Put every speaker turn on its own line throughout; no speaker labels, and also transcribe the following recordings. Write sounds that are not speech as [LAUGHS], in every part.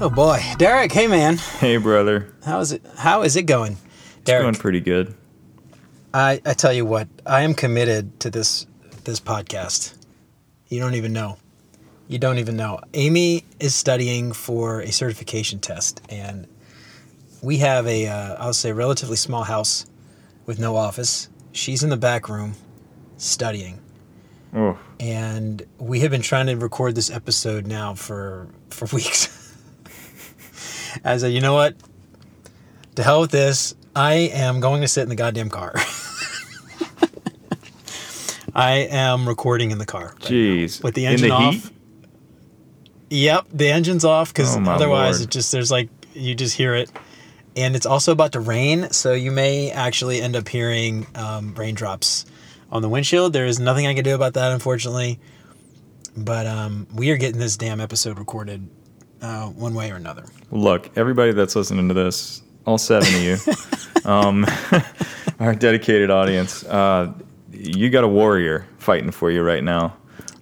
Oh boy, Derek. Hey man,
Hey, brother.
how is it? How is it going, Derek?
Doing pretty good.
I I tell you what, I am committed to this this podcast. You don't even know. You don't even know. Amy is studying for a certification test, and we have a uh, I'll say relatively small house with no office. She's in the back room studying,
Oh,
and we have been trying to record this episode now for for [LAUGHS] weeks. I said, you know what? To hell with this. I am going to sit in the goddamn car. [LAUGHS] I am recording in the car. right now.
jeez.
With the
In
engine
the
off.
heat?
Yep, the engine's off because
Oh,
otherwise
Lord.
it just there's like you just hear it, and it's also about to rain, so you may actually end up hearing um, raindrops on the windshield. There is nothing I can do about that, unfortunately. But um, we are getting this damn episode recorded uh, one way or another.
Look, everybody that's listening to this, all seven of you, [LAUGHS] um, [LAUGHS] our dedicated audience, uh, you got a warrior fighting for you right now.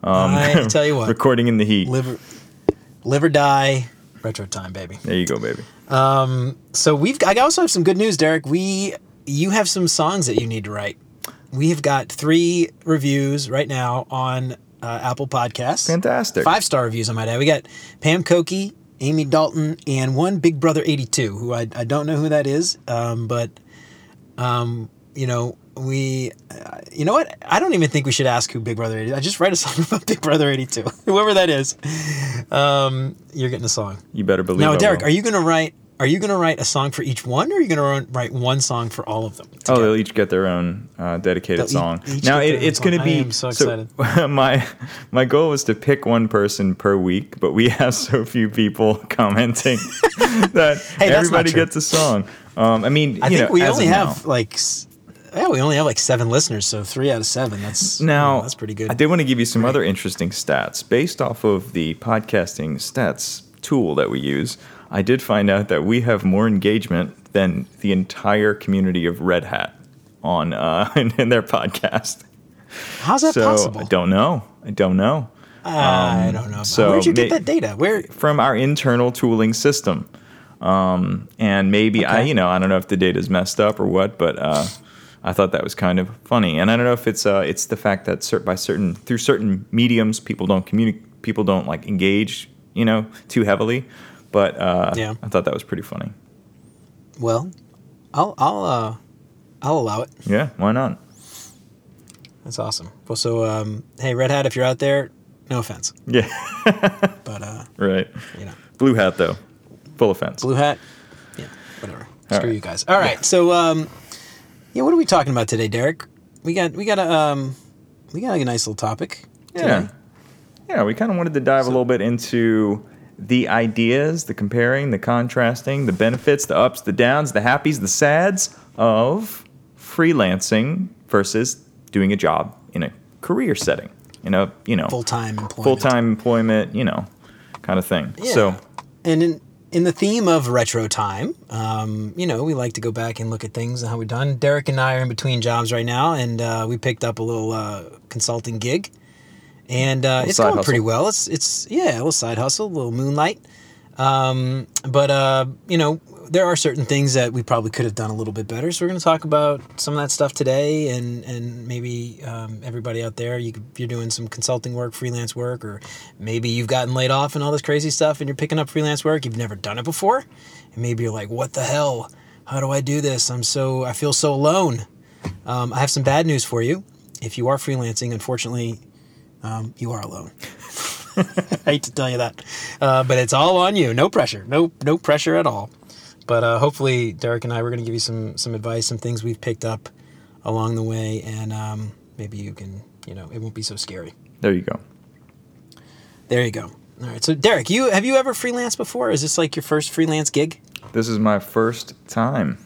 Um,
I tell you what. [LAUGHS]
recording in the heat.
Live, live or die, retro time, baby.
There you go, baby.
So we've I also have some good news, Derek. We you have some songs that you need to write. We have got three reviews right now on uh, Apple Podcasts.
Fantastic.
Five star reviews, I might add. We got Pam Koki, Amy Dalton, and one Big Brother 82, who I, I don't know who that is, um, but, um, you know, we, uh, you know what? I don't even think we should ask who Big Brother 82 I just write a [LAUGHS] song about Big Brother 82, whoever that is. Um, you're getting a song.
You better believe
it.
Now,
Derek, are you going to write? Are you to write a song for each one, or are you going to write one song for all of them?
Oh, they'll each get their own uh, dedicated
They'll
song.
each- each
now it, it's going to be
so excited. [LAUGHS]
my my goal was to pick one person per week, but we [LAUGHS] have so few people commenting that
Hey,
everybody gets a song. Um, I mean,
I
you
think
know,
we only have
now.
like, yeah, we only have like seven listeners, so three out of seven. That's
Now,
that's pretty good.
I did want to give you some other interesting stats based off of the podcasting stats tool that we use. I did find out that we have more engagement than the entire community of Red Hat on uh, [LAUGHS] in, in their podcast.
How's that
so
possible?
I don't know. I don't know.
I don't know.
um, so
Where'd you get that data? Where?
From our internal tooling system. Um, and maybe I, you know, I don't know if the data's messed up or what, but uh, I thought that was kind of funny. And I don't know if it's uh, it's the fact that cer- by certain through certain mediums, people don't communicate, people don't like engage, you know, too heavily. But uh,
Yeah.
I thought that was pretty funny.
Well, I'll I'll uh, I'll allow it.
Yeah, why not?
That's awesome. Well, so um, hey, Red Hat, if you're out there, no offense,
Yeah, [LAUGHS]
but uh,
right.
you know,
Blue hat though, full offense.
Blue Hat, yeah, whatever.
All
Screw
right.
you guys. All right, so um, yeah, what are we talking about today, Derek? We got we got a um, we got a nice little topic.
Yeah.
today.
Yeah, we kind of wanted to dive a little bit into the ideas, the comparing, the contrasting, the benefits, the ups, the downs, the happies, the sads of freelancing versus doing a job in a career setting, in a, you know,
full time employment.
full-time employment, you know, kind of thing. So,
and in in the theme of retro time, um, you know, we like to go back and look at things and how we've done. Derek and I are in between jobs right now, and uh, we picked up a little uh, consulting gig, and uh, it's going pretty well. It's it's yeah, a little side hustle, a little moonlight. Um, but uh, you know, there are certain things that we probably could have done a little bit better. So we're going to talk about some of that stuff today, and and maybe um, everybody out there, you you're doing some consulting work, freelance work, or maybe you've gotten laid off and all this crazy stuff, and you're picking up freelance work. You've never done it before, and maybe you're like, what the hell? How do I do this? I'm so I feel so alone. Um, I have some bad news for you. If you are freelancing, unfortunately, um, you are alone. [LAUGHS] I hate to tell you that, uh, but it's all on you. No pressure. No no pressure at all. But uh, hopefully, Derek and I we're going to give you some some advice, some things we've picked up along the way, and um, maybe you can you know it won't be so scary.
there you go.
There you go. All right. So Derek, you have you ever freelanced before? Is this like your first freelance gig?
This is my first time.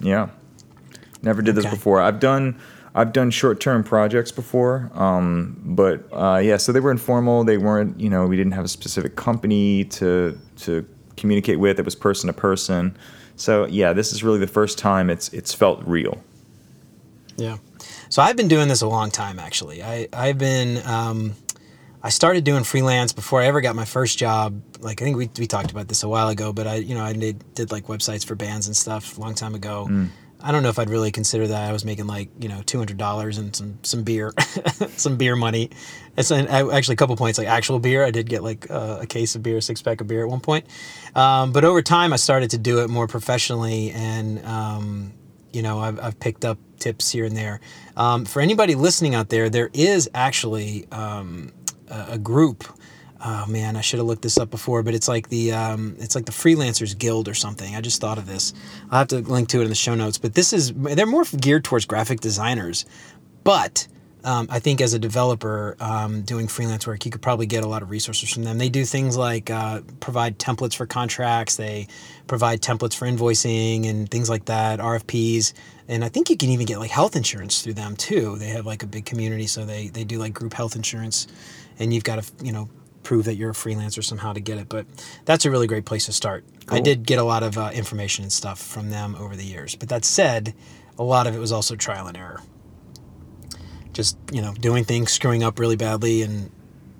Yeah. Never did this
Okay.
before. I've done I've done short term projects before, um, but uh, yeah, so they were informal. They weren't, you know, we didn't have a specific company to to communicate with. It was person to person. So yeah, this is really the first time it's it's felt real.
Yeah. So I've been doing this a long time, actually. I, I've been, um, I started doing freelance before I ever got my first job. Like, I think we, we talked about this a while ago, but I, you know, I did, did like websites for bands and stuff a long time ago. I don't know if I'd really consider that. I was making like, you know, $200 and some, some beer, [LAUGHS] some beer money. It's an, I, actually a couple points, like actual beer. I did get like uh, a case of beer, a six pack of beer at one point. Um, but over time, I started to do it more professionally and, um, you know, I've, I've picked up tips here and there. Um, for anybody listening out there, there is actually um, a, a group. Oh man, I should have looked this up before, but it's like the um, it's like the Freelancers Guild or something. I just thought of this. I'll have to link to it in the show notes. But this is they're more geared towards graphic designers, but um, I think as a developer um, doing freelance work, you could probably get a lot of resources from them. They do things like uh, provide templates for contracts, they provide templates for invoicing and things like that, RFPs. And I think you can even get like health insurance through them too. They have like a big community, so they, they do like group health insurance, and you've got to, you know, prove that you're a freelancer somehow to get it. But that's a really great place to start. I did get a lot of uh, information and stuff from them over the years. But that said, a lot of it was also trial and error just you know doing things screwing up really badly and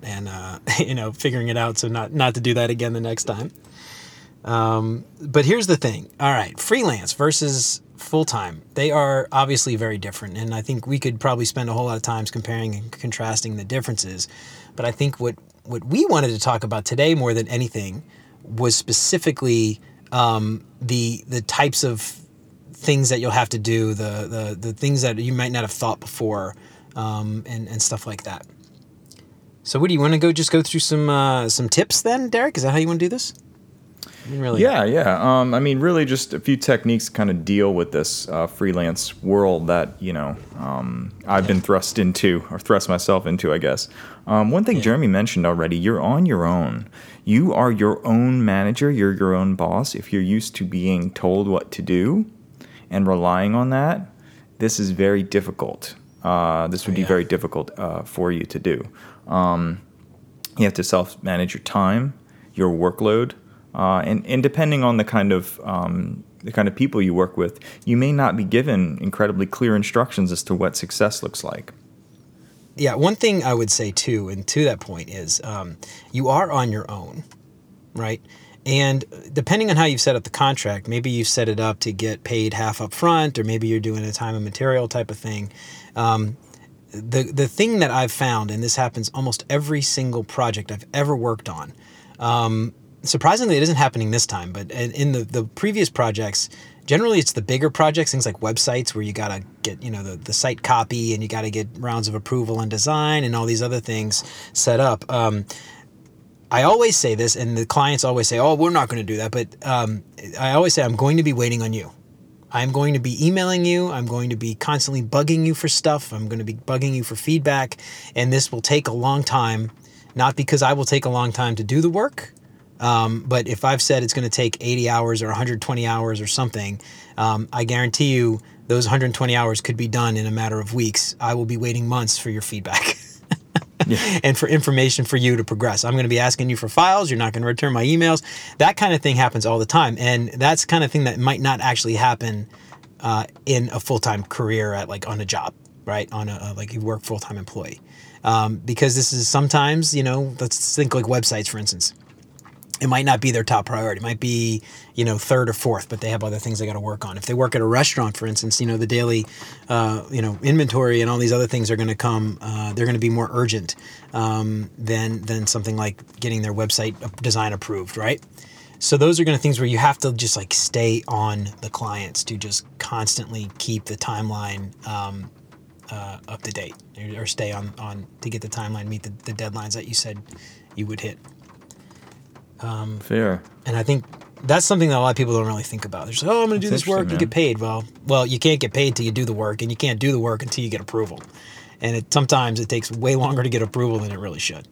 and uh, [LAUGHS] you know figuring it out so not not to do that again the next time um, but here's the thing all right freelance versus full-time they are obviously very different and i think we could probably spend a whole lot of times comparing and contrasting the differences but i think what what we wanted to talk about today more than anything was specifically um, the the types of things that you'll have to do, the the, the things that you might not have thought before, um, and and stuff like that. So, what do you want to go? Just go through some uh, some tips then, Derek. Is that how you want to do this? Really?
Yeah, yeah. Um, I mean, really, just a few techniques kind of deal with this uh, freelance world that you know um, I've been thrust into, or thrust myself into, I guess. Um, one thing Jeremy mentioned already: you're on your own. You are your own manager. You're your own boss. If you're used to being told what to do and relying on that, this is very difficult. Uh, this would be
yeah.
very difficult uh, for you to do. Um, you have to self manage your time, your workload, uh, and and depending on the kind of um, the kind of people you work with, you may not be given incredibly clear instructions as to what success looks like.
yeah, one thing I would say too, and to that point is, um, you are on your own, right? And depending on how you've set up the contract, maybe you've set it up to get paid half up front, or maybe you're doing a time and material type of thing. Um, the the thing that I've found, and this happens almost every single project I've ever worked on. Um, surprisingly, it isn't happening this time, but in, the the previous projects, generally it's the bigger projects, things like websites where you gotta get you know the, the site copy and you gotta get rounds of approval and design and all these other things set up. Um, I always say this, and the clients always say, "Oh, we're not going to do that." But um, I always say, "I'm going to be waiting on you. I'm going to be emailing you. I'm going to be constantly bugging you for stuff. I'm going to be bugging you for feedback, and this will take a long time. Not because I will take a long time to do the work, um, but if I've said it's going to take 80 hours or 120 hours or something, um, I guarantee you those 120 hours could be done in a matter of weeks. I will be waiting months for your feedback. [LAUGHS] and for information for you to progress. I'm going to be asking you for files. You're not going to return my emails. That kind of thing happens all the time, and that's kind of thing that might not actually happen uh, in a full time career at like on a job, right? On a like you work full time employee, um, because this is sometimes you know let's think like websites for instance it might not be their top priority. It might be, you know, third or fourth, but they have other things they got to work on. If they work at a restaurant, for instance, you know, the daily, uh, you know, inventory and all these other things are going to come. Uh, they're going to be more urgent um, than than something like getting their website design approved, right? So those are going to things where you have to just like stay on the clients to just constantly keep the timeline um, uh, up to date or, stay on on to get the timeline meet the, the deadlines that you said you would hit.
Fair.
And I think that's something that a lot of people don't really think about. They're just like, oh, I'm going to do this work and get paid. Well, well, you can't get paid till you do the work, and you can't do the work until you get approval. And it, sometimes it takes way longer to get approval than it really should,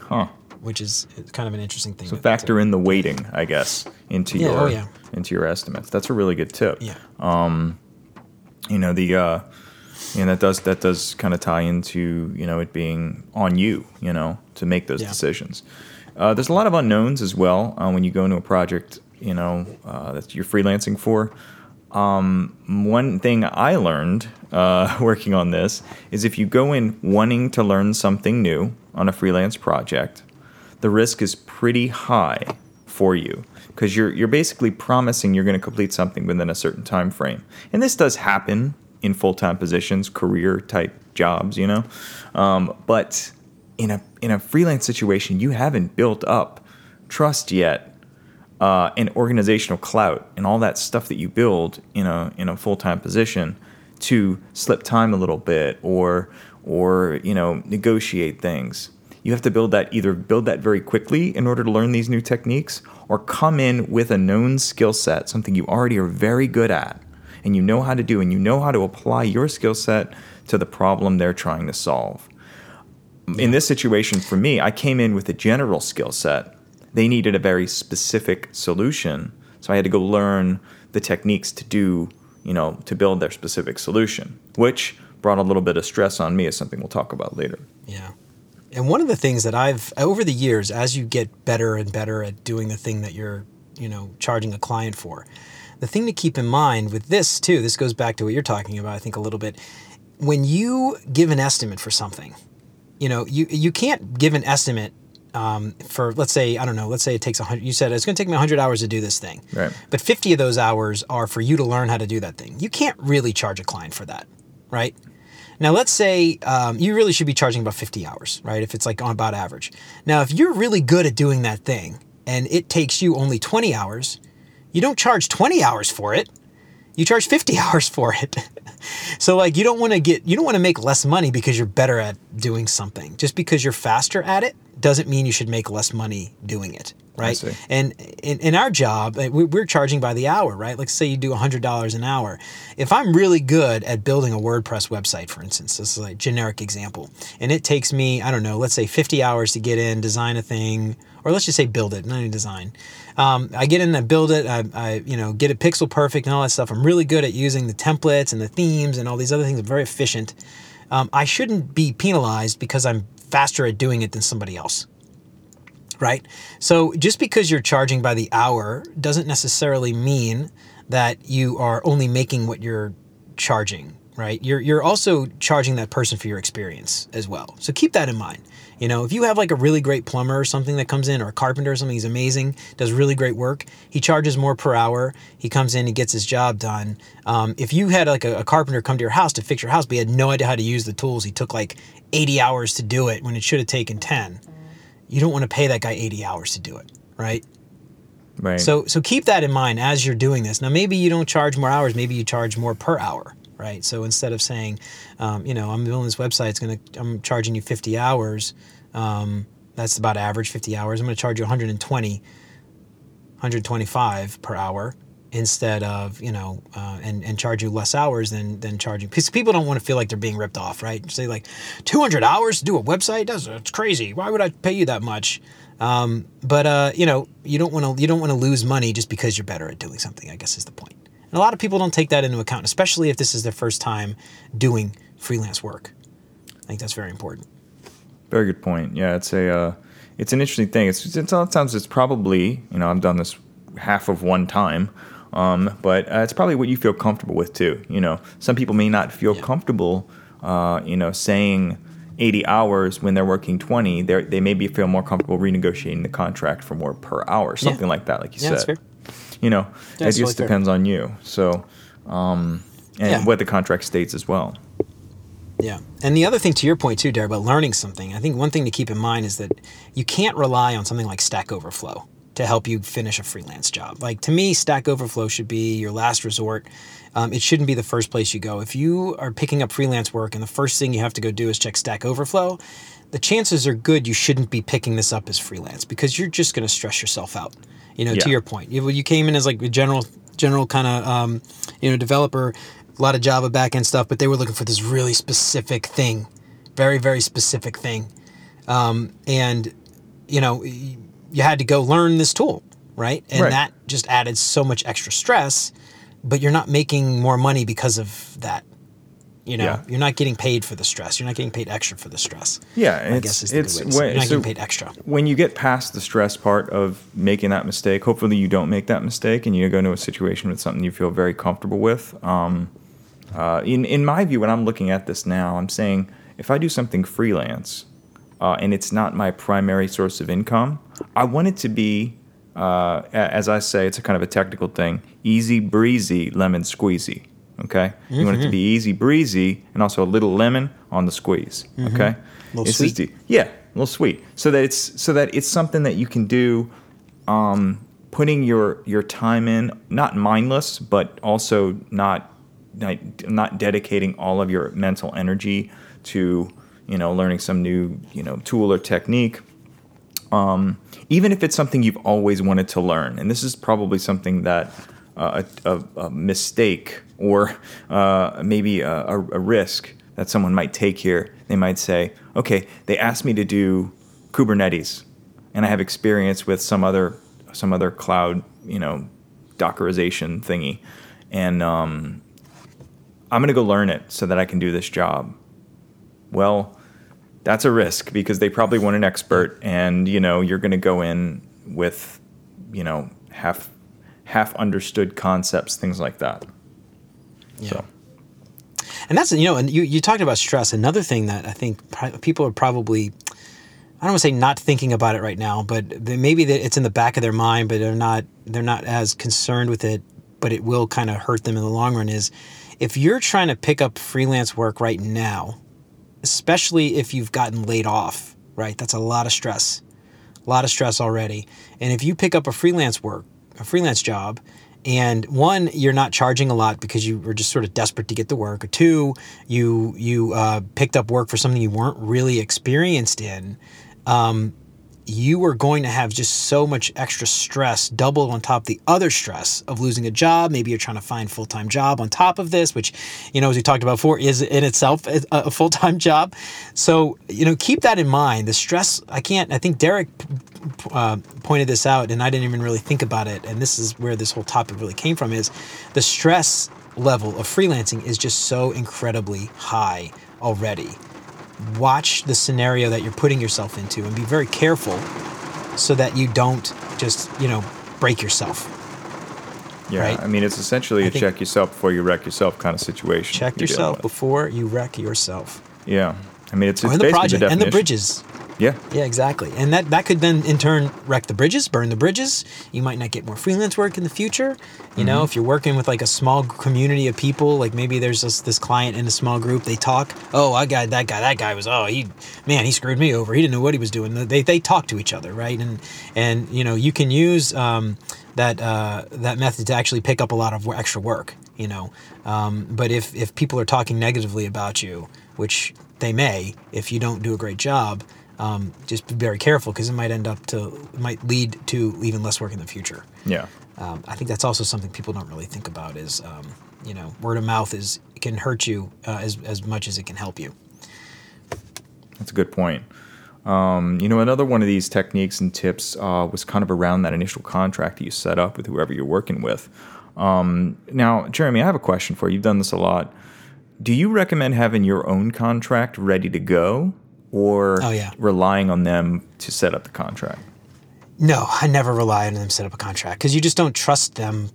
Huh.
which is kind of an interesting thing.
So
to-
factor in the weighting, I guess, into
Yeah,
your
oh, yeah.
into your estimates. That's a really good tip.
Yeah.
Um, you know the uh and that does that does kind of tie into you know it being on you you know to make those
Yeah.
decisions uh, there's a lot of unknowns as well uh, when you go into a project you know uh, that you're freelancing for um, one thing I learned uh, [LAUGHS] working on this is if you go in wanting to learn something new on a freelance project, the risk is pretty high for you because you're you're basically promising you're going to complete something within a certain time frame. And this does happen in full-time positions, career type jobs, you know. Um, but in a in a freelance situation, you haven't built up trust yet, uh, and organizational clout, and all that stuff that you build in a in a full-time position to slip time a little bit or or you know negotiate things you have to build that either build that very quickly in order to learn these new techniques or come in with a known skill set, something you already are very good at and you know how to do and you know how to apply your skill set to the problem they're trying to solve. In this situation for me, I came in with a general skill set. They needed a very specific solution, so I had to go learn the techniques to do, you know, to build their specific solution, which brought a little bit of stress on me as something we'll talk about later.
Yeah. And one of the things that I've over the years, as you get better and better at doing the thing that you're, you know, charging a client for, the thing to keep in mind with this too, this goes back to what you're talking about, I think a little bit. When you give an estimate for something, you know, you you can't give an estimate um, for let's say I don't know, let's say it takes a hundred. You said it's going to take me hundred hours to do this thing,
right?
But fifty of those hours are for you to learn how to do that thing. You can't really charge a client for that, right? Now, let's say um, you really should be charging about 50 hours, right? If it's like on about average. Now, if you're really good at doing that thing and it takes you only 20 hours, you don't charge 20 hours for it. You charge 50 [LAUGHS] hours for it. So like you don't want to get you don't want to make less money because you're better at doing something. Just because you're faster at it doesn't mean you should make less money doing it right? And in, in our job, we're charging by the hour, right? Let's say you do $100 an hour. If I'm really good at building a WordPress website, for instance, this is a generic example, and it takes me, I don't know, let's say 50 hours to get in, design a thing, or let's just say build it, not even design. Um, I get in, I build it, I, I, you know get it pixel perfect and all that stuff. I'm really good at using the templates and the themes and all these other things. I'm very efficient. Um, I shouldn't be penalized because I'm faster at doing it than somebody else right? So just because you're charging by the hour doesn't necessarily mean that you are only making what you're charging, right? You're you're also charging that person for your experience as well. So keep that in mind. You know, if you have like a really great plumber or something that comes in, or a carpenter or something, he's amazing, does really great work. He charges more per hour. He comes in, he gets his job done. Um, if you had like a, a carpenter come to your house to fix your house, but he had no idea how to use the tools, he took like 80 hours to do it when it should have taken 10 you don't want to pay that guy 80 hours to do it, right?
Right.
So so keep that in mind as you're doing this. Now maybe you don't charge more hours, maybe you charge more per hour, right? So instead of saying, um, you know, I'm building this website, it's gonna I'm charging you 50 hours. Um, that's about average 50 hours. I'm gonna charge you 120, 125 per hour instead of you know uh, and and charge you less hours than than charging. Because people don't want to feel like they're being ripped off right? Say like 200 hours to do a website? That's it's crazy. Why would i pay you that much? Um, but uh, you know you don't want to you don't want to lose money just because you're better at doing something i guess is the point. and a lot of people don't take that into account especially if this is their first time doing freelance work. I think that's very important.
Very good point. Yeah it's a uh, it's an interesting thing. It's, it's sometimes it's probably you know i've done this half of one time um, but uh, it's probably what you feel comfortable with too. You know, some people may not feel yeah. comfortable, uh, you know, saying 80 hours when they're working 20. They they maybe feel more comfortable renegotiating the contract for more per hour, something yeah. like that, like you
yeah,
said. You know, it just totally depends fair. on you. So, um, and what the contract states as well.
Yeah. And the other thing to your point too, Derek, about learning something, I think one thing to keep in mind is that you can't rely on something like Stack Overflow to help you finish a freelance job. Like to me, Stack Overflow should be your last resort. Um, it shouldn't be the first place you go. If you are picking up freelance work and the first thing you have to go do is check Stack Overflow, the chances are good you shouldn't be picking this up as freelance because you're just going to stress yourself out. You know, yeah. to your point, you, you came in as like a general, general kind of, um, you know, developer, a lot of Java backend stuff, but they were looking for this really specific thing, very, very specific thing. Um, and, you know, you had to go learn this tool, right? And right. that just added so much extra stress, but you're not making more money because of that. You know,
Yeah.
you're not getting paid for the stress. You're not getting paid extra for the stress.
Yeah, and
I guess is the
it's
good way
when,
You're not
so
getting paid extra.
when you get past the stress part of making that mistake. Hopefully, you don't make that mistake, and you go into a situation with something you feel very comfortable with. Um, uh, in in my view, when I'm looking at this now, I'm saying if I do something freelance uh, and it's not my primary source of income, I want it to be, uh, as I say, it's a kind of a technical thing, easy breezy, lemon squeezy. Okay, you want it to be easy breezy and also a little lemon on the squeeze. Okay,
Little
This is
sweet?
the- yeah, a little sweet, so that it's so that it's something that you can do um, putting your your time in, not mindless, but also not not, not dedicating all of your mental energy to you know learning some new you know tool or technique. Um, even if it's something you've always wanted to learn, and this is probably something that uh, a, a, mistake or uh, maybe a, a risk that someone might take here. They might say, "Okay, they asked me to do Kubernetes, and I have experience with some other some other cloud, you know, Dockerization thingy, and um, I'm going to go learn it so that I can do this job." Well, that's a risk because they probably want an expert, and you know you're going to go in with, you know, half half understood concepts, things like that. So
And that's you know, and you you talked about stress. Another thing that I think pri- people are probably I don't want to say not thinking about it right now, but they, maybe that it's in the back of their mind, but they're not they're not as concerned with it. But it will kind of hurt them in the long run. Is if you're trying to pick up freelance work right now, especially if you've gotten laid off, right? That's a lot of stress, a lot of stress already. And if you pick up a freelance work, a freelance job, and one, you're not charging a lot because you were just sort of desperate to get the work, or two, you you uh, picked up work for something you weren't really experienced in. Um, you are going to have just so much extra stress doubled on top of the other stress of losing a job. Maybe you're trying to find full-time job on top of this which you know as we talked about before is in itself a full-time job. So you know keep that in mind. The stress i can't i think derek uh, pointed this out and i didn't even really think about it and this is where this whole topic really came from is the stress level of freelancing is just so incredibly high already watch the scenario that you're putting yourself into and be very careful so that you don't just, you know, break yourself.
yeah,
Right.
I mean it's essentially
I
a check yourself before you wreck yourself kind of situation.
Check yourself before you wreck yourself.
Yeah, I mean it's, it's
and the
basically
project and the bridges.
Yeah,
Yeah, exactly. And that, that could then in turn wreck the bridges, burn the bridges. You might not get more freelance work in the future. You know, if you're working with like a small community of people, like maybe there's this, this client in a small group, they talk, oh, I got that guy, that guy was, oh, he, man, he screwed me over. He didn't know what he was doing. They, they talk to each other, right? And, and, you know, you can use um, that, uh, that method to actually pick up a lot of extra work, you know. Um, but if, if people are talking negatively about you, which they may, if you don't do a great job, um, just be very careful because it might end up to might lead to even less work in the future.
yeah,
Um, I think that's also something people don't really think about is um, you know word of mouth is can hurt you uh, as as much as it can help you.
that's a good point. Um, you know, another one of these techniques and tips uh, was kind of around that initial contract that you set up with whoever you're working with. Um, now, Jeremy, I have a question for you. You've done this a lot. Do you recommend having your own contract ready to go, or
Oh, yeah.
relying on them to set up the contract?
No, I never rely on them to set up a contract because you just don't trust them,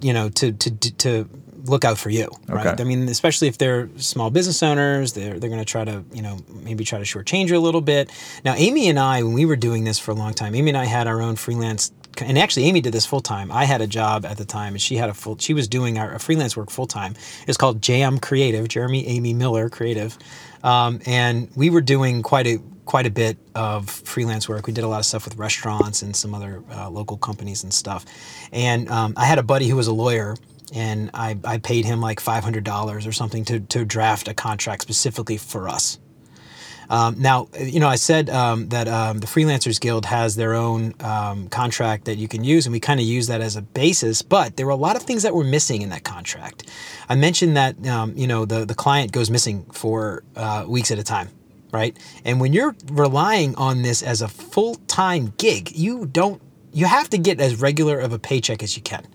you know, to to to look out for you, right?
Okay.
I mean, especially if they're small business owners, they're they're going to try to, you know, maybe try to shortchange you a little bit. Now, Amy and I, when we were doing this for a long time, Amy and I had our own freelance. And actually, Amy did this full time. I had a job at the time, and she had a full. She was doing our freelance work full time. It's called JM Creative, Jeremy Amy Miller Creative, um, and we were doing quite a quite a bit of freelance work. We did a lot of stuff with restaurants and some other uh, local companies and stuff. And um, I had a buddy who was a lawyer, and I, I paid him like $500 or something to, to draft a contract specifically for us. Um, now, you know, I said um, that um, the Freelancers Guild has their own um, contract that you can use, and we kind of use that as a basis. But there were a lot of things that were missing in that contract. I mentioned that um, you know the the client goes missing for uh, weeks at a time, right? And when you're relying on this as a full time gig, you don't you have to get as regular of a paycheck as you can.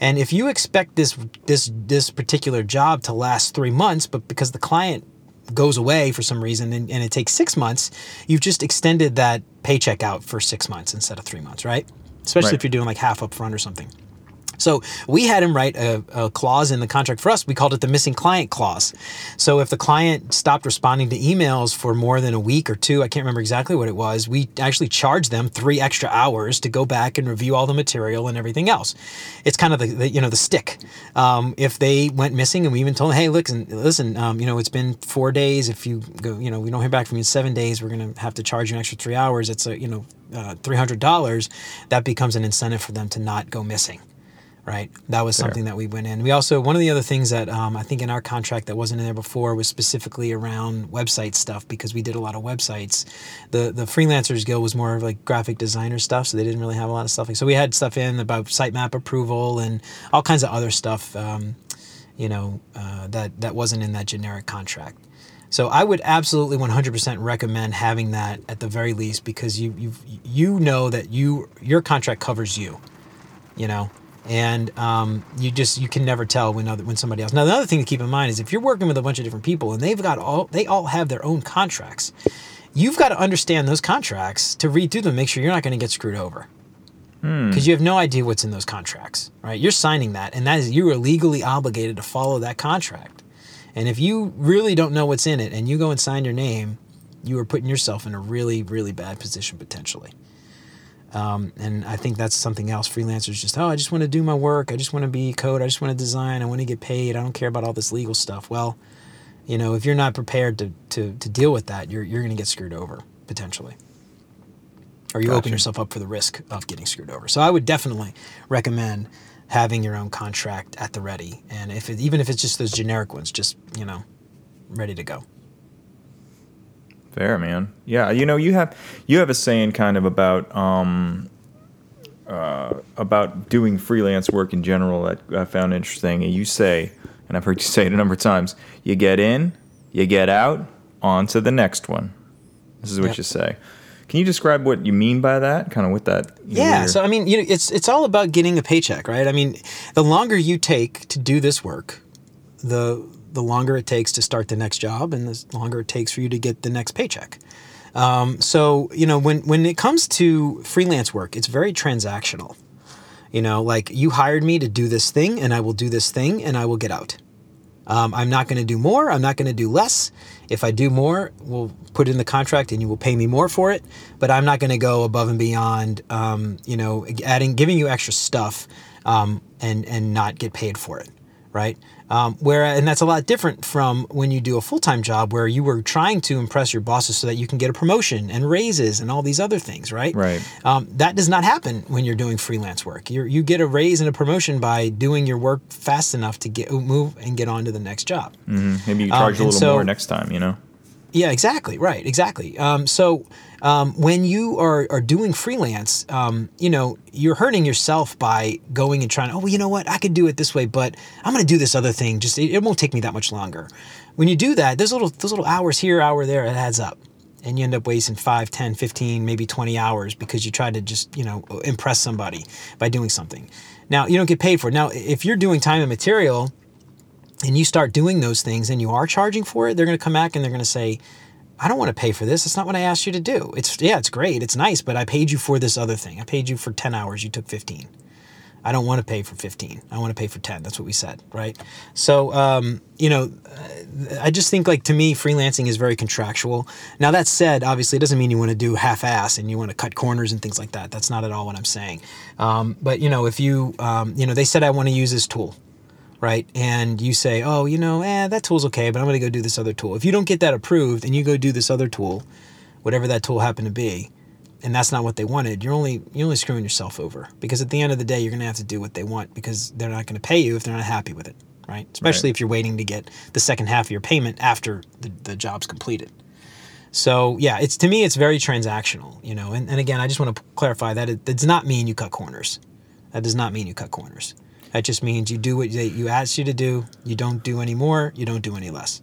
And if you expect this this this particular job to last three months, but because the client goes away for some reason and, and it takes six months, you've just extended that paycheck out for six months instead of three months, right? Especially
Right.
if you're doing like half up front or something. So we had him write a, a clause in the contract for us. We called it the missing client clause. So if the client stopped responding to emails for more than a week or two, I can't remember exactly what it was, we actually charged them three extra hours to go back and review all the material and everything else. It's kind of the, the you know the stick. Um, if they went missing and we even told them, hey, listen, listen, um, you know it's been four days. If you go, you know we don't hear back from you in seven days, we're gonna have to charge you an extra three hours. It's a you know uh, three hundred dollars. That becomes an incentive for them to not go missing right? That was something that we went in. We also one of the other things that um, I think in our contract that wasn't in there before was specifically around website stuff because we did a lot of websites. The the freelancers guild was more of like graphic designer stuff, so they didn't really have a lot of stuff. So we had stuff in about sitemap approval and all kinds of other stuff. Um, you know uh, that that wasn't in that generic contract. So I would absolutely 100% recommend having that at the very least because you you you know that you your contract covers you you know and um, you just you can never tell when other when somebody else now the other thing to keep in mind is if you're working with a bunch of different people and they've got all they all have their own contracts you've got to understand those contracts to read through them make sure you're not going to get screwed over. Because you have no idea what's in those contracts right? You're signing that and that is you are legally obligated to follow that contract. And if you really don't know what's in it and you go and sign your name you are putting yourself in a really really bad position potentially um, and I think that's something else. Freelancers just, oh, I just want to do my work. I just want to be code. I just want to design. I want to get paid. I don't care about all this legal stuff. Well, you know, if you're not prepared to, to, to deal with that, you're, you're going to get screwed over potentially. Or you open yourself up for the risk of getting screwed over. So I would definitely recommend having your own contract at the ready. And if it, even if it's just those generic ones, just, you know, ready to go.
Fair man. Yeah, you know you have you have a saying kind of about um, uh, about doing freelance work in general that I found interesting. And you say, and I've heard you [LAUGHS] say it a number of times, you get in, you get out, on to the next one. This is what
Yep.
you say. Can you describe what you mean by that? Kind of with that.
Yeah,
your-
so I mean, you know, it's it's all about getting a paycheck, right? I mean, the longer you take to do this work, the the longer it takes to start the next job, and the longer it takes for you to get the next paycheck. Um, so you know, when when it comes to freelance work, it's very transactional. You know, like you hired me to do this thing, and I will do this thing, and I will get out. Um, I'm not going to do more. I'm not going to do less. If I do more, we'll put in the contract, and you will pay me more for it. But I'm not going to go above and beyond. Um, you know, adding, giving you extra stuff, um, and and not get paid for it, right? Um, where and that's a lot different from when you do a full time job where you were trying to impress your bosses so that you can get a promotion and raises and all these other things, right?
Right.
Um, that does not happen when you're doing freelance work. you you get a raise and a promotion by doing your work fast enough to get move and get on to the next job.
Mhm. maybe you charge a little
so-
more next time. You know.
Yeah, exactly. Right, exactly. Um, so um, when you are, are doing freelance, um, you know, you're hurting yourself by going and trying, oh, well, you know what? I could do it this way, but I'm going to do this other thing. Just it, it won't take me that much longer. When you do that, those little those little hours here, hour there, it adds up. And you end up wasting 5, 10, 15, maybe 20 hours because you tried to just, you know, impress somebody by doing something. Now, you don't get paid for it. Now, if you're doing time and material, and you start doing those things and you are charging for it, they're going to come back and they're going to say, I don't want to pay for this. It's not what I asked you to do. It's yeah, it's great. It's nice, but I paid you for this other thing. I paid you for 10 hours. You took 15. I don't want to pay for 15. I want to pay for 10. That's what we said, right? So, um, you know, I just think like to me, freelancing is very contractual. Now that said, obviously, it doesn't mean you want to do half-ass and you want to cut corners and things like that. That's not at all what I'm saying. Um, but you know, if you, um, you know, they said I want to use this tool right? And you say, oh, you know, eh, that tool's okay, but I'm going to go do this other tool. If you don't get that approved and you go do this other tool, whatever that tool happened to be, and that's not what they wanted, you're only you're only screwing yourself over because at the end of the day, you're going to have to do what they want because they're not going to pay you if they're not happy with it, right? Especially
Right.
if you're waiting to get the second half of your payment after the, the job's completed. So yeah, it's to me it's very transactional, you know. And, and again, I just want to clarify that it, does not mean you cut corners. That does not mean you cut corners. That just means you do what they, you asked you to do. You don't do any more. You don't do any less.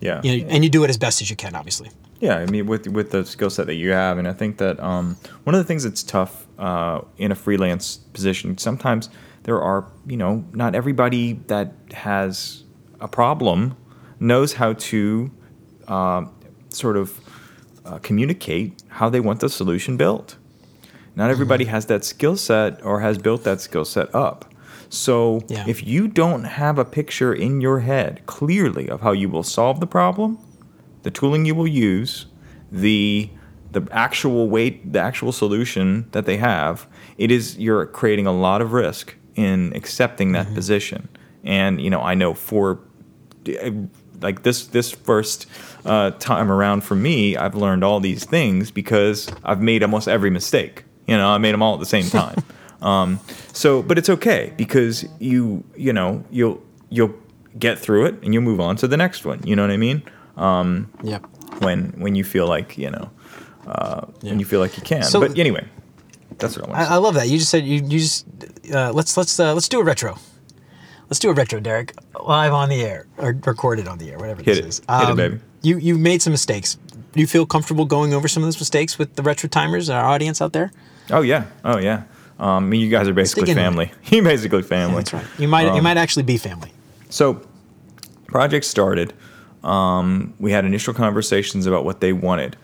Yeah.
You know, and you do it as best as you can, obviously.
Yeah, I mean, with with the skill set that you have, and I think that um, one of the things that's tough uh, in a freelance position, sometimes there are, you know, not everybody that has a problem knows how to uh, sort of uh, communicate how they want the solution built. Not everybody
Mm-hmm.
has that skill set or has built that skill set up. So
Yeah.
if you don't have a picture in your head clearly of how you will solve the problem, the tooling you will use, the the actual weight, the actual solution that they have, it is you're creating a lot of risk in accepting that position. And you know, I know for like this this first uh, time around for me, I've learned all these things because I've made almost every mistake. You know, I made them all at the same [LAUGHS] time. Um, so, but it's okay because you you know you'll you'll get through it and you'll move on to the next one. You know what I mean? Um,
Yep.
when when you feel like you know uh,
Yeah.
when you feel like you can.
So-
but anyway, that's what I want
I, I love that. You just said you, you just uh, let's let's uh, let's do a retro. Let's do a retro, Derek, live on the air or recorded on the air, whatever
Hit
this
it.
is. Um,
Hit it, baby.
You you made some mistakes. Do you feel comfortable going over some of those mistakes with the retro timers and our audience out there?
Oh yeah, oh yeah. Um, I mean, you guys are basically family. [LAUGHS] You're basically family.
That's right. You might you
Um,
might actually be family.
So, project started. Um, we had initial conversations about what they wanted.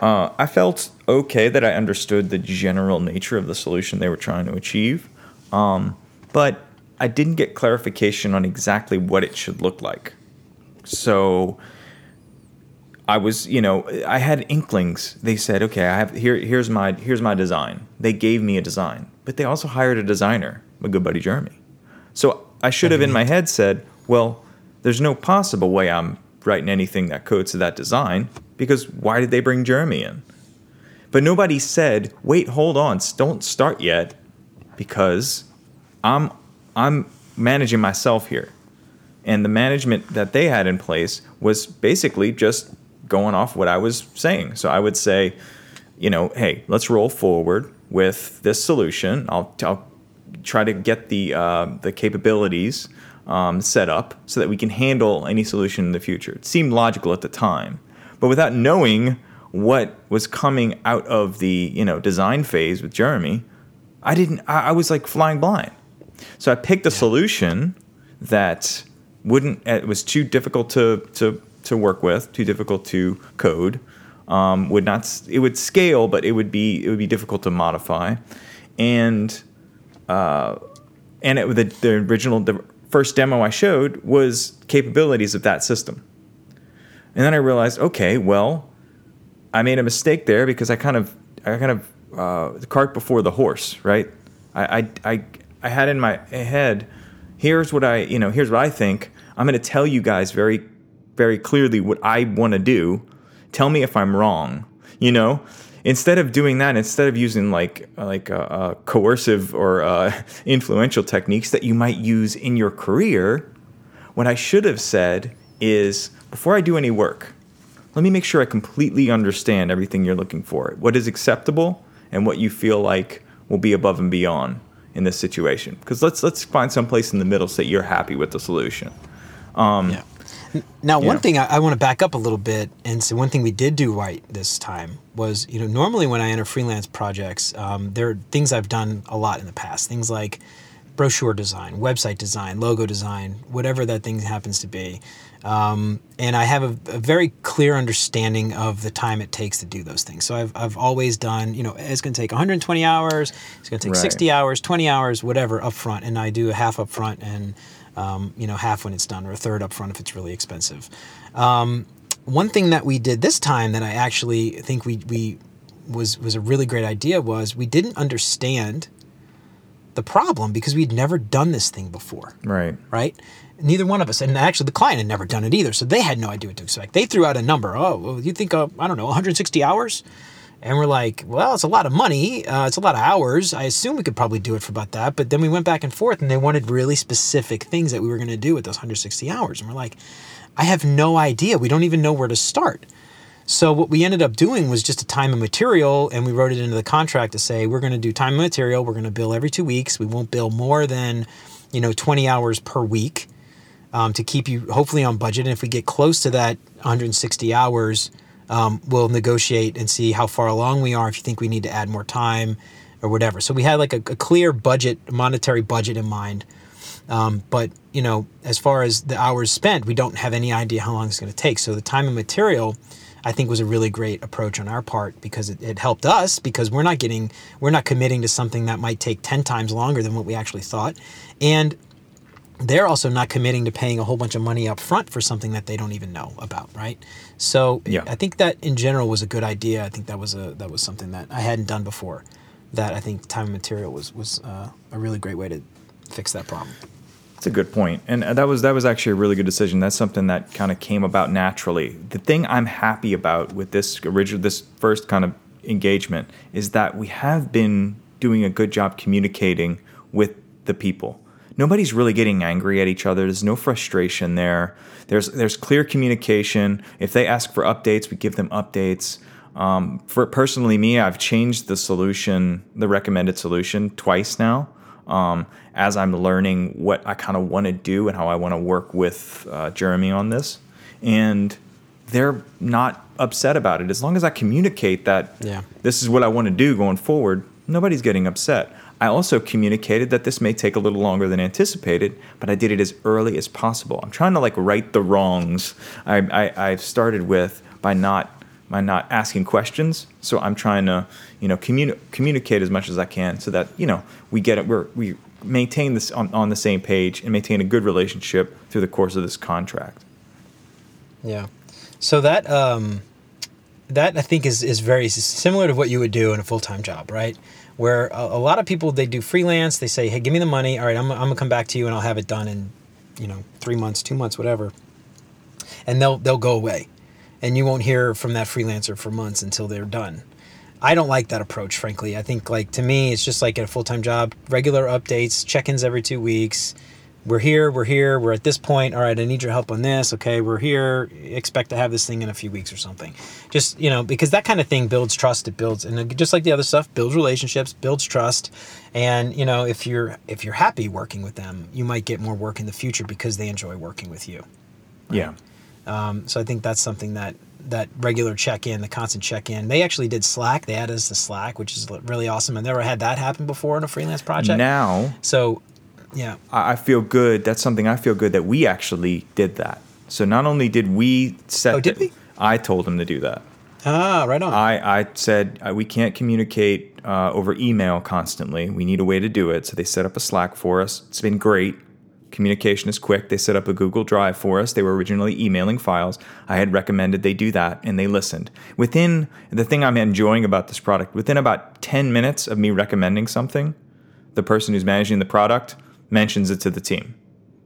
Uh, I felt okay that I understood the general nature of the solution they were trying to achieve, um, but I didn't get clarification on exactly what it should look like. So, I was, you know, I had inklings. They said, "Okay, I have here. Here's my here's my design." They gave me a design, but they also hired a designer, my good buddy Jeremy. So I should have in my head said, "Well, there's no possible way I'm writing anything that codes to that design because why did they bring Jeremy in?" But nobody said, "Wait, hold on, don't start yet," because I'm I'm managing myself here and the management that they had in place was basically just going off what I was saying. So I would say, you know, hey, let's roll forward with this solution. I'll, I'll try to get the uh, the capabilities um, set up so that we can handle any solution in the future. It seemed logical at the time, but without knowing what was coming out of the you know design phase with Jeremy, I didn't. I, I was like flying blind. So I picked a solution that wouldn't. It was too difficult to to to work with, too difficult to code. Um, would not. It would scale, but it would be it would be difficult to modify, and uh, and it, the the original the first demo I showed was capabilities of that system, and then I realized, okay, well, I made a mistake there because I kind of I kind of uh, the cart before the horse, right? I, I I I had in my head, here's what I you know here's what I think. I'm going to tell you guys very very clearly what I want to do. Tell me if I'm wrong. You know, instead of doing that, instead of using like like uh, uh, coercive or uh, [LAUGHS] influential techniques that you might use in your career, what I should have said is before I do any work, let me make sure I completely understand everything you're looking for. What is acceptable and what you feel like will be above and beyond in this situation. Because let's let's find some place in the middle so that you're happy with the solution.
yeah. Now, one thing I, I want to back up a little bit and say one thing we did do right this time was, you know, normally when I enter freelance projects, um, there are things I've done a lot in the past. Things like brochure design, website design, logo design, whatever that thing happens to be. Um, and I have a, a very clear understanding of the time it takes to do those things. So I've, I've always done, you know, it's going to take 120 hours, it's going to take
Right.
60 hours, 20 hours, whatever up front. And I do a half up front and, um, you know, half when it's done or a third up front if it's really expensive. Um, one thing that we did this time that I actually think we, we was, was a really great idea was we didn't understand the problem because we'd never done this thing before
Right.
right? Neither one of us, and actually the client had never done it either, so they had no idea what to expect. They threw out a number. Oh, well, you think uh, I don't know, 160 hours? And we're like, well, it's a lot of money. Uh, it's a lot of hours. I assume we could probably do it for about that. But then we went back and forth, and they wanted really specific things that we were going to do with those 160 hours. And we're like, I have no idea. We don't even know where to start. So what we ended up doing was just a time and material, and we wrote it into the contract to say we're going to do time and material. We're going to bill every two weeks. We won't bill more than, you know, 20 hours per week um, to keep you hopefully on budget. And if we get close to that 160 hours, um, we'll negotiate and see how far along we are. If you think we need to add more time, or whatever. So we had like a, a clear budget, monetary budget in mind. Um, but you know, as far as the hours spent, we don't have any idea how long it's going to take. So the time and material, I think, was a really great approach on our part because it, it helped us because we're not getting, we're not committing to something that might take ten times longer than what we actually thought, and they're also not committing to paying a whole bunch of money up front for something that they don't even know about, right? So
Yeah.
I think that in general was a good idea. I think that was a that was something that I hadn't done before. That I think time and material was was uh, a really great way to fix that problem.
That's a good point, and uh, that was that was actually a really good decision. That's something that kind of came about naturally. The thing I'm happy about with this original, this first kind of engagement, is that we have been doing a good job communicating with the people. Nobody's really getting angry at each other. There's no frustration there. There's there's clear communication. If they ask for updates, we give them updates. Um, for personally me, I've changed the solution, the recommended solution, twice now um, as I'm learning what I kind of want to do and how I want to work with uh, Jeremy on this. And they're not upset about it. As long as I communicate that
Yeah.
this is what I want to do going forward, nobody's getting upset. I also communicated that this may take a little longer than anticipated, but I did it as early as possible. I'm trying to like right the wrongs I, I, I've started with by not by not asking questions. So I'm trying to you know communi- communicate as much as I can so that you know we get it. We're, we maintain this on, on the same page and maintain a good relationship through the course of this contract.
Yeah. So that um, that I think is is very similar to what you would do in a full time job, right? Where a, a lot of people they do freelance. They say, "Hey, give me the money. All right, I'm, I'm gonna come back to you and I'll have it done in, you know, three months, two months, whatever." And they'll they'll go away, and you won't hear from that freelancer for months until they're done. I don't like that approach, frankly. I think like to me, it's just like a full time job, regular updates, check ins every two weeks. We're here, we're here, we're at this point. All right, I need your help on this. Okay, we're here. Expect to have this thing in a few weeks or something. Just you know, because that kind of thing builds trust. It builds, and just like the other stuff, builds relationships, builds trust. And you know, if you're if you're happy working with them, you might get more work in the future because they enjoy working with you.
Yeah.
Um, so I think that's something that that regular check in, the constant check in. They actually did Slack. They added us to Slack, which is really awesome. I've never had that happen before in a freelance project.
Now
So, yeah,
I I feel good. That's something I feel good that we actually did that. So not only did we set,
Oh, did
the-
we?
I told them to do that.
ah, right on.
I, I said uh, we can't communicate uh, over email constantly. We need a way to do it. So they set up a Slack for us. It's been great. Communication is quick. They set up a Google Drive for us. They were originally emailing files. I had recommended they do that, and they listened. Within the thing I'm enjoying about this product, within about 10 minutes of me recommending something, the person who's managing the product mentions it to the team.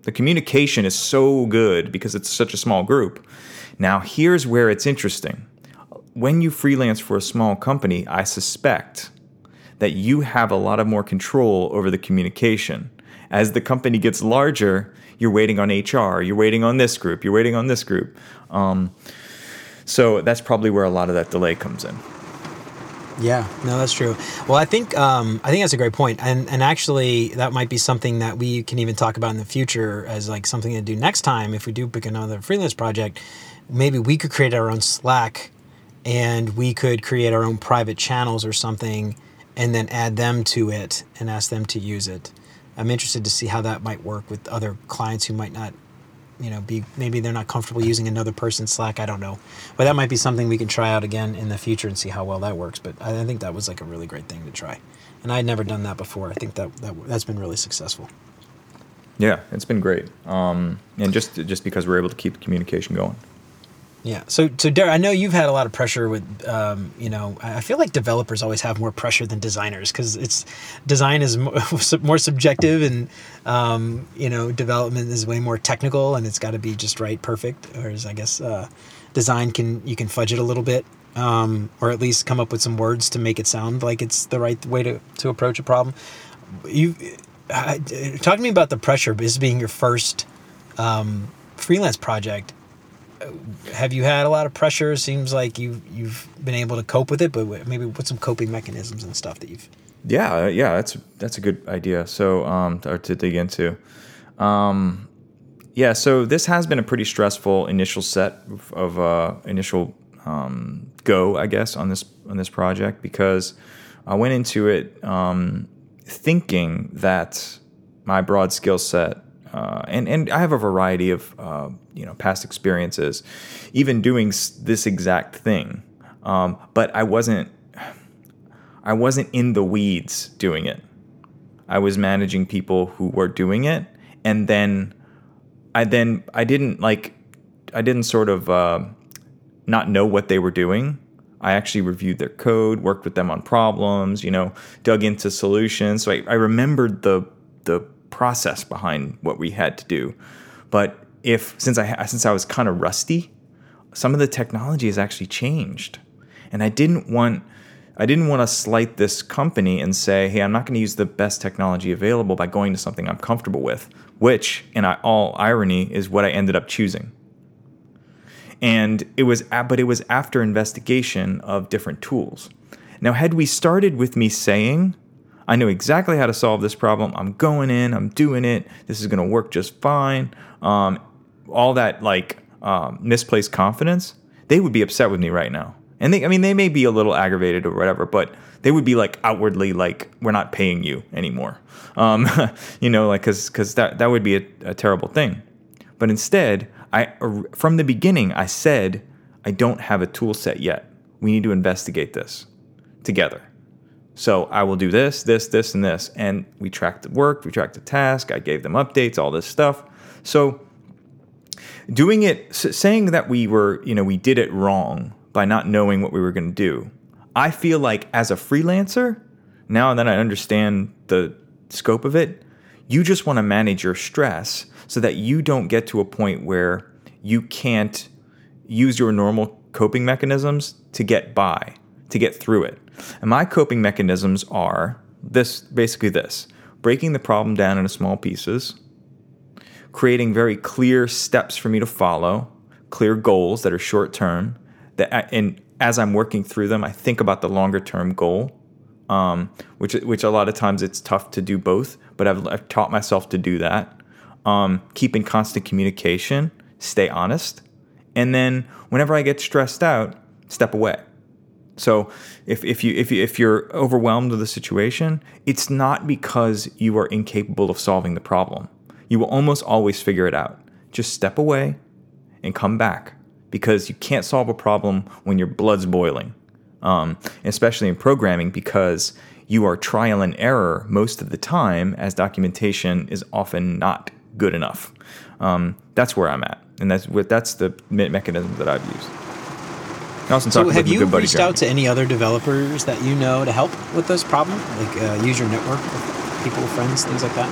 The communication is so good because it's such a small group. Now, here's where it's interesting. When you freelance for a small company, I suspect that you have a lot of more control over the communication. As the company gets larger, you're waiting on HR, you're waiting on this group, you're waiting on this group. Um, so that's probably where a lot of that delay comes in.
Yeah, no, that's true. Well, I think um, I think that's a great point, and and actually that might be something that we can even talk about in the future as like something to do next time if we do pick another freelance project. Maybe we could create our own Slack, and we could create our own private channels or something, and then add them to it and ask them to use it. I'm interested to see how that might work with other clients who might not you know be maybe they're not comfortable using another person's slack i don't know. But that might be something we can try out again in the future and see how well that works. But i think that was like a really great thing to try. And i had never done that before. I think that, that that's been really successful.
Yeah, it's been great. Um, and just just because we're able to keep the communication going.
Yeah. So so Derek, i know you've had a lot of pressure with um, you know i feel like developers always have more pressure than designers because it's design is [LAUGHS] more, subjective and um, you know development is way more technical and it's got to be just right perfect whereas i guess uh, design can you can fudge it a little bit um, or at least come up with some words to make it sound like it's the right way to, to approach a problem. You talk to me about the pressure this being your first um, freelance project have you had a lot of pressure seems like you you've been able to cope with it but maybe what's some coping mechanisms and stuff that you've
Yeah, uh, yeah, that's that's a good idea. So, um, or to dig into, um, yeah. So this has been a pretty stressful initial set of, of uh, initial um, go, I guess, on this on this project because I went into it um, thinking that my broad skill set uh, and and I have a variety of uh, you know past experiences, even doing this exact thing, um, but I wasn't I wasn't in the weeds doing it. I was managing people who were doing it, and then I then I didn't like I didn't sort of uh, not know what they were doing. I actually reviewed their code, worked with them on problems, you know, dug into solutions. So I, I remembered the the process behind what we had to do. But if since I since I was kind of rusty, some of the technology has actually changed, and I didn't want I didn't want to slight this company and say, hey, I'm not going to use the best technology available by going to something I'm comfortable with, which, in all irony, is what I ended up choosing. And it was, but it was after investigation of different tools. Now, had we started with me saying, I know exactly how to solve this problem. I'm going in, I'm doing it. This is going to work just fine. Um, all that like um, misplaced confidence, they would be upset with me right now. And they, I mean, they may be a little aggravated or whatever, but they would be like outwardly like, we're not paying you anymore. Um, [LAUGHS] you know, like, cause, cause that, that would be a, a terrible thing. But instead, I, from the beginning, I said, I don't have a tool set yet. We need to investigate this together. So I will do this, this, this, and this. And we tracked the work, we tracked the task, I gave them updates, all this stuff. So doing it, saying that we were, you know, we did it wrong by not knowing what we were going to do. I feel like as a freelancer, now that I understand the scope of it, you just want to manage your stress so that you don't get to a point where you can't use your normal coping mechanisms to get by, to get through it. And my coping mechanisms are this basically this breaking the problem down into small pieces, creating very clear steps for me to follow, clear goals that are short term. That and as I'm working through them, I think about the longer term goal, um, which which a lot of times it's tough to do both. But I've, I've taught myself to do that. Um, keep in constant communication, stay honest, and then whenever I get stressed out, step away. So if, if you if you if you're overwhelmed with the situation, it's not because you are incapable of solving the problem. You will almost always figure it out. Just step away and come back because you can't solve a problem when your blood's boiling. Um, especially in programming because you are trial and error most of the time as documentation is often not good enough. Um, that's where I'm at, and that's that's the mechanism that I've used.
Awesome so have you reached out to any other developers that you know to help with this problem? Like uh, use your network people, friends, things like that?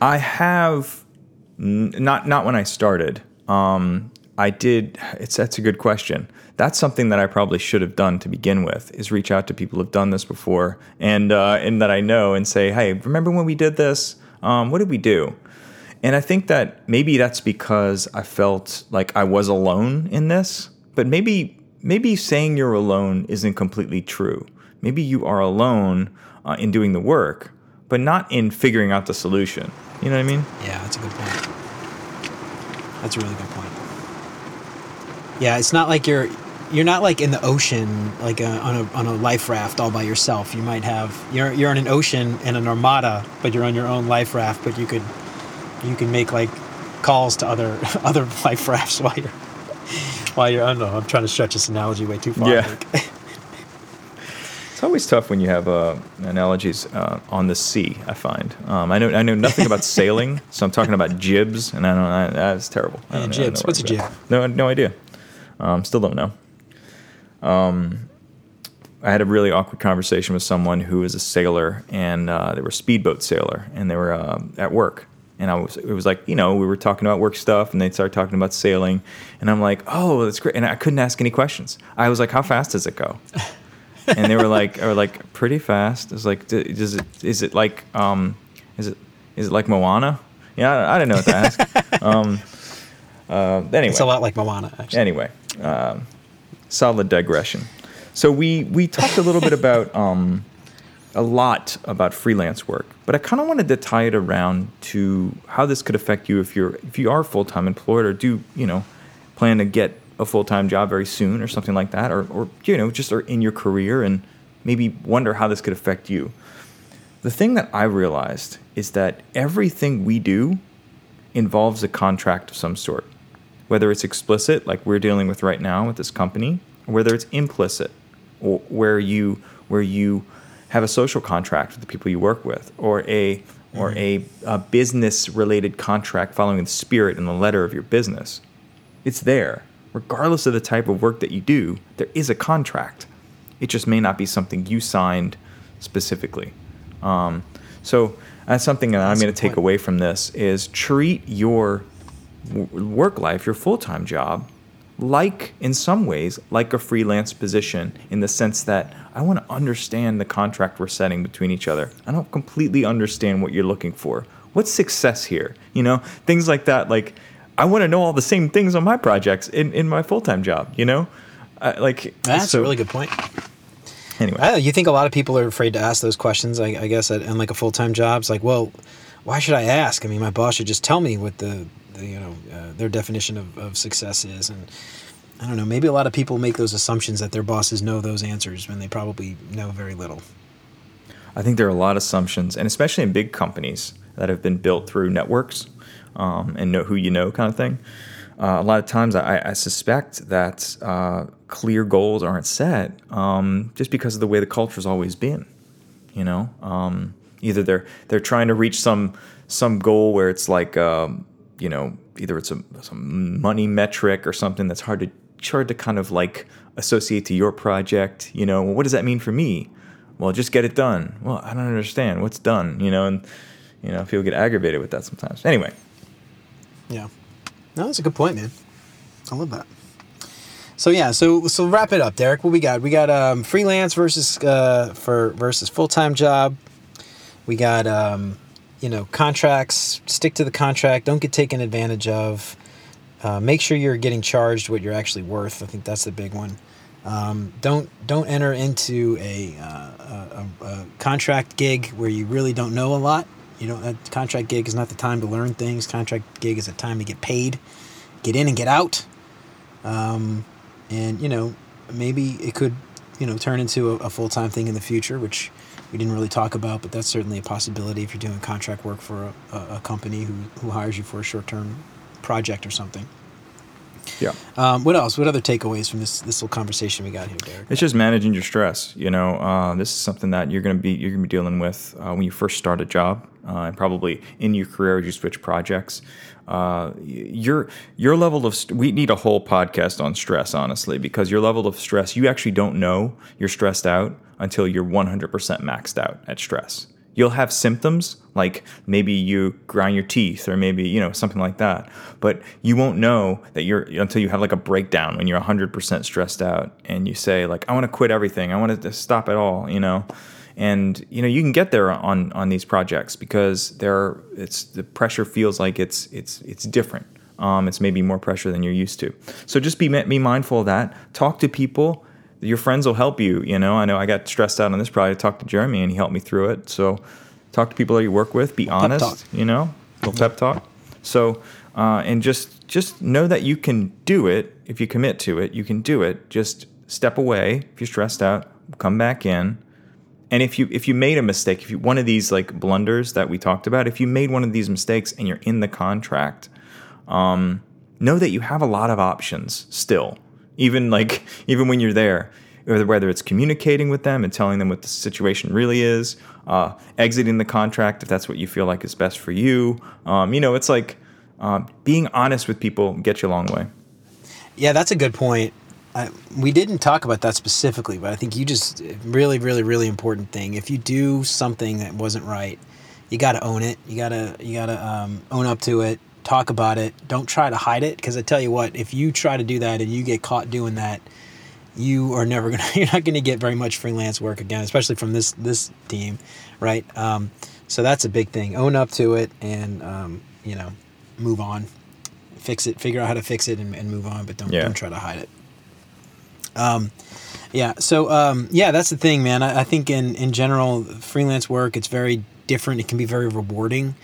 I have n- not not when I started. Um, I did. It's that's a good question. That's something that I probably should have done to begin with. Is reach out to people who've done this before and uh, and that I know and say, hey, remember when we did this? Um, what did we do? And I think that maybe that's because I felt like I was alone in this but maybe maybe saying you're alone isn't completely true. Maybe you are alone uh, in doing the work, but not in figuring out the solution. You know what I mean?
Yeah, that's a good point. That's a really good point. Yeah, it's not like you're you're not like in the ocean like a, uh, on a on a life raft all by yourself. You might have you're you're in an ocean in an armada, but you're on your own life raft. But you could you can make like calls to other [LAUGHS] other life rafts while you're while you're, I don't know, I'm trying to stretch this analogy way too far.
Yeah. [LAUGHS] it's always tough when you have uh, analogies uh, on the sea. I find um, I know I know nothing about [LAUGHS] sailing, so I'm talking about jibs, and I don't. I, that's terrible.
Yeah, jibs. What's a jib?
No, no idea. Um, still don't know. Um, I had a really awkward conversation with someone who was a sailor, and uh, they were a speedboat sailor, and they were uh, at work, and I was it was like you know we were talking about work stuff and they started talking about sailing. And I'm like oh that's great. And I couldn't ask any questions. I was like how fast does it go? [LAUGHS] And they were like or like pretty fast. It's like does it is it like um is it is it like Moana? Yeah I, I didn't know what to ask. [LAUGHS] Um uh, anyway.
It's a lot like Moana actually.
Anyway um, solid digression. So we we talked a little bit about um a lot about freelance work, but I kind of wanted to tie it around to how this could affect you if you're if you are full time employed or do you know plan to get a full time job very soon or something like that, or or you know just are in your career and maybe wonder how this could affect you. The thing that I realized is that everything we do involves a contract of some sort, whether it's explicit, like we're dealing with right now with this company, or whether it's implicit, or where you where you have a social contract with the people you work with, or a or a, a business related contract following the spirit and the letter of your business. It's there. Regardless of the type of work that you do, there is a contract. It just may not be something you signed specifically. Um, so that's something that I'm going to take away from this is treat your work life, your full-time job, like in some ways like a freelance position in the sense that I want to understand the contract we're setting between each other. I don't completely understand what you're looking for. What's success here? You know, things like that. Like, I want to know all the same things on my projects in, in my full-time job. You know, I, like
That's
so-
a really good point.
Anyway,
I you think a lot of people are afraid to ask those questions? I, I guess at, in like a full time job, it's like, well, why should I ask? I mean, my boss should just tell me what the you know uh, their definition of, of success is, and I don't know. Maybe a lot of people make those assumptions that their bosses know those answers when they probably know very little.
I think there are a lot of assumptions, and especially in big companies that have been built through networks um, and know who you know kind of thing. Uh, a lot of times, I, I suspect that uh, clear goals aren't set um, just because of the way the culture's always been. You know, um, either they're they're trying to reach some some goal where it's like um, you know either it's a some money metric or something that's hard to hard to kind of like associate to your project. You know, well, what does that mean for me? Well, just get it done. Well, I don't understand what's done. You know, and you know people get aggravated with that sometimes. Anyway,
Yeah. No, that's a good point, man. I love that. So yeah, so so wrap it up, Derek. What we got? We got um, freelance versus uh, for versus full time job. We got um, you know contracts. Stick to the contract. Don't get taken advantage of. Uh, make sure you're getting charged what you're actually worth. I think that's the big one. Um, don't don't enter into a, uh, a, a, contract gig where you really don't know a lot. You know, a contract gig is not the time to learn things. Contract gig is a time to get paid, get in and get out. Um, and you know, maybe it could, you know, turn into a, a full time thing in the future, which we didn't really talk about, but that's certainly a possibility if you're doing contract work for a, a, company who, who hires you for a short term project or something.
Yeah.
Um, what else? What other takeaways from this this little conversation we got here, Derek?
It's just managing your stress. You know, uh, this is something that you're going to be you're going to be dealing with uh, when you first start a job, uh, and probably in your career as you switch projects. Uh, your your level of st- we need a whole podcast on stress, honestly, because your level of stress you actually don't know you're stressed out until you're 100% maxed out at stress. You'll have symptoms like maybe you grind your teeth or maybe you know something like that, but you won't know that you're until you have like a breakdown when you're 100% stressed out and you say like I want to quit everything, I want to stop it all, you know. And you know you can get there on on these projects because there are, it's the pressure feels like it's it's it's different. Um, it's maybe more pressure than you're used to. So just be be mindful of that. Talk to people your friends will help you. You know, I know I got stressed out on this project. I talked to Jeremy and he helped me through it. So talk to people that you work with. Be honest. You know, little pep talk. So uh, and just just know that you can do it if you commit to it. You can do it. Just step away if you're stressed out. Come back in. And if you if you made a mistake, if you one of these like blunders that we talked about, if you made one of these mistakes and you're in the contract, um, know that you have a lot of options still even like even when you're there whether- it's communicating with them and telling them what the situation really is uh, exiting the contract if that's what you feel like is best for you um, you know it's like um, being honest with people gets you a long way
Yeah, that's a good point. I, we didn't talk about that specifically, but I think you just really, really, really important thing. If you do something that wasn't right, you got to own it. You gotta, you gotta um, own up to it. Talk about it. Don't try to hide it, because I tell you what, if you try to do that and you get caught doing that, you are never [LAUGHS] gonna. You're not gonna get very much freelance work again, especially from this this team, right? Um, so that's a big thing. Own up to it, and um, you know, move on fix it, figure out how to fix it and, and move on, but don't
Yeah.
don't try to hide it. Um, yeah. So um, yeah, that's the thing, man. I, I think in in general, freelance work it's very different. It can be very rewarding.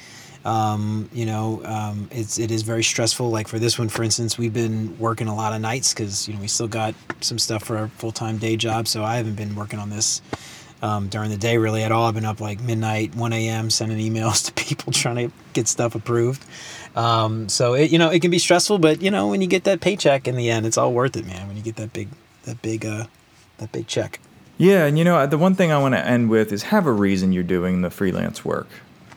Um, you know, um, it's it is very stressful. Like for this one, for instance, we've been working a lot of nights because you know we still got some stuff for our full time day job. So I haven't been working on this um, during the day really at all. I've been up like midnight, 1 a.m. sending emails [LAUGHS] to people trying to get stuff approved. Um, so it you know it can be stressful, but you know when you get that paycheck in the end, it's all worth it, man. When you get that big that big uh that big check.
Yeah, and you know, the one thing I want to end with is have a reason you're doing the freelance work.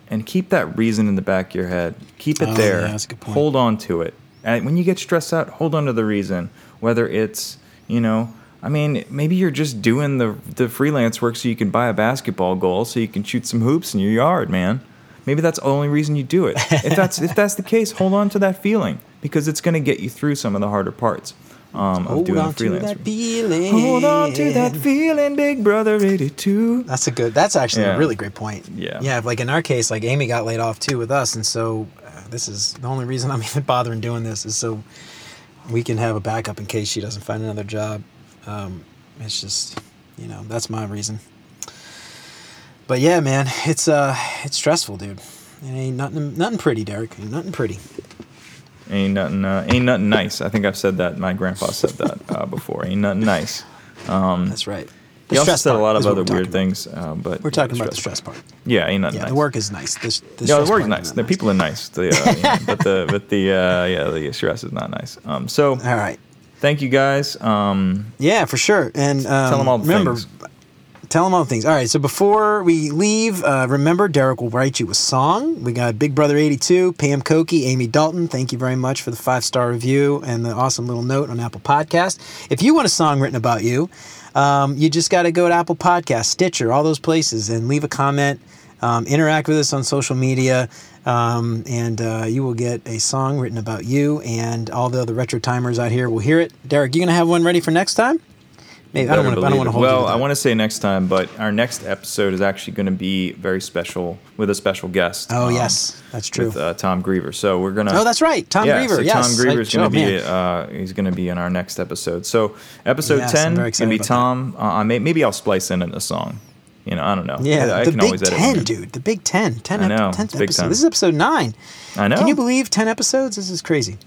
And keep that reason in the back of your head. Keep it
Oh,
there.
yeah, that's a good point.
Hold on to it. And when you get stressed out, hold on to the reason. Whether it's, you know, I mean, maybe you're just doing the the freelance work so you can buy a basketball goal so you can shoot some hoops in your yard, man. Maybe that's the only reason you do it. If that's if that's the case, hold on to that feeling because it's going to get you through some of the harder parts um, of
Hold
doing
on
the
to that feeling.
Hold on to that feeling, Big Brother 82.
That's a good. That's actually
Yeah.
a really great point.
Yeah.
Yeah. Like in our case, like Amy got laid off too with us, and so uh, this is the only reason I'm [LAUGHS] even bothering doing this is so we can have a backup in case she doesn't find another job. Um, it's just, you know, that's my reason. But yeah, man, it's uh, it's stressful, dude. It ain't nothing, nothing pretty, Derek. Ain't nothing pretty.
Ain't nothing, uh, ain't nothing nice. I think I've said that. My grandpa said that uh, [LAUGHS] before. Ain't nothing nice.
That's right. The
He also said a lot of other weird
talking
things, uh, but
We're talking about the stress part.
Yeah, ain't nothing
Yeah,
nice.
the work is nice. The, the
yeah, the work's nice. The
not
people are nice. The, uh, [LAUGHS] yeah, but the but the uh, yeah the stress is not nice. Um, so
All right.
thank you guys. Um,
Yeah, for sure. And um,
tell them all the
remember,
things.
Tell them all the things. All right. So before we leave, uh, remember Derek will write you a song. We got Big Brother eighty two, Pam Koki, Amy Dalton. Thank you very much for the five star review and the awesome little note on Apple Podcast. If you want a song written about you, um, you just got to go to Apple Podcast, Stitcher, all those places, and leave a comment. Um, interact with us on social media, um, and uh, you will get a song written about you. And all the other retro timers out here will hear it. Derek, you gonna have one ready for next time? Maybe I don't want to. I don't want to hold
Well, I want to say next time, but our next episode is actually going to be very special with a special guest.
Oh
um,
yes, that's true.
With uh, Tom Griever. So we're gonna.
oh, that's right, Tom
yeah,
Griever.
so
yes,
Tom Griever's
I-
going
oh,
to be uh, he's going to be in our next episode. So episode
Yes,
ten is going to be Tom. Uh, I may, maybe I'll splice in a song. You know, I don't know.
Yeah,
I, I
the
can
Big
always edit in
Ten, dude. The Big Ten. Ten.
I know,
10th
it's big
episode.
time.
This is episode nine.
I know.
Can you believe ten episodes? This is crazy.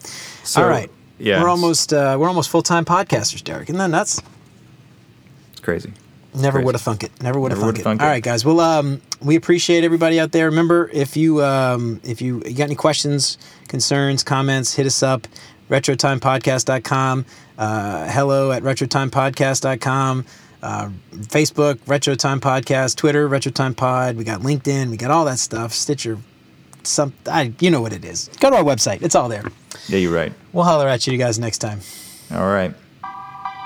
So,
All right.
Yeah,
We're almost uh, we're almost full time podcasters, Derek. Isn't that nuts?
It's crazy.
Never would have thunk it. Never would have thunk it.
thunk it.
right, guys. Well, um, we appreciate everybody out there. Remember, if you um, if you, got any questions, concerns, comments, hit us up. RetroTimePodcast.com. Uh, hello at RetroTimePodcast.com. Uh, Facebook, Retro Time Podcast. Twitter, Retro Time Pod. We got LinkedIn. We got all that stuff. Stitcher. Some, I, you know what it is. Go to our website. It's all there.
Yeah, you're right.
We'll holler at you guys next time.
All right.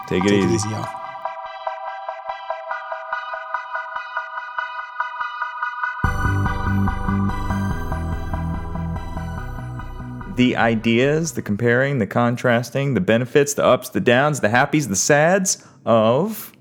Take it
Take
easy.
it easy, y'all.
The ideas, the comparing, the contrasting, the benefits, the ups, the downs, the happies, the sads of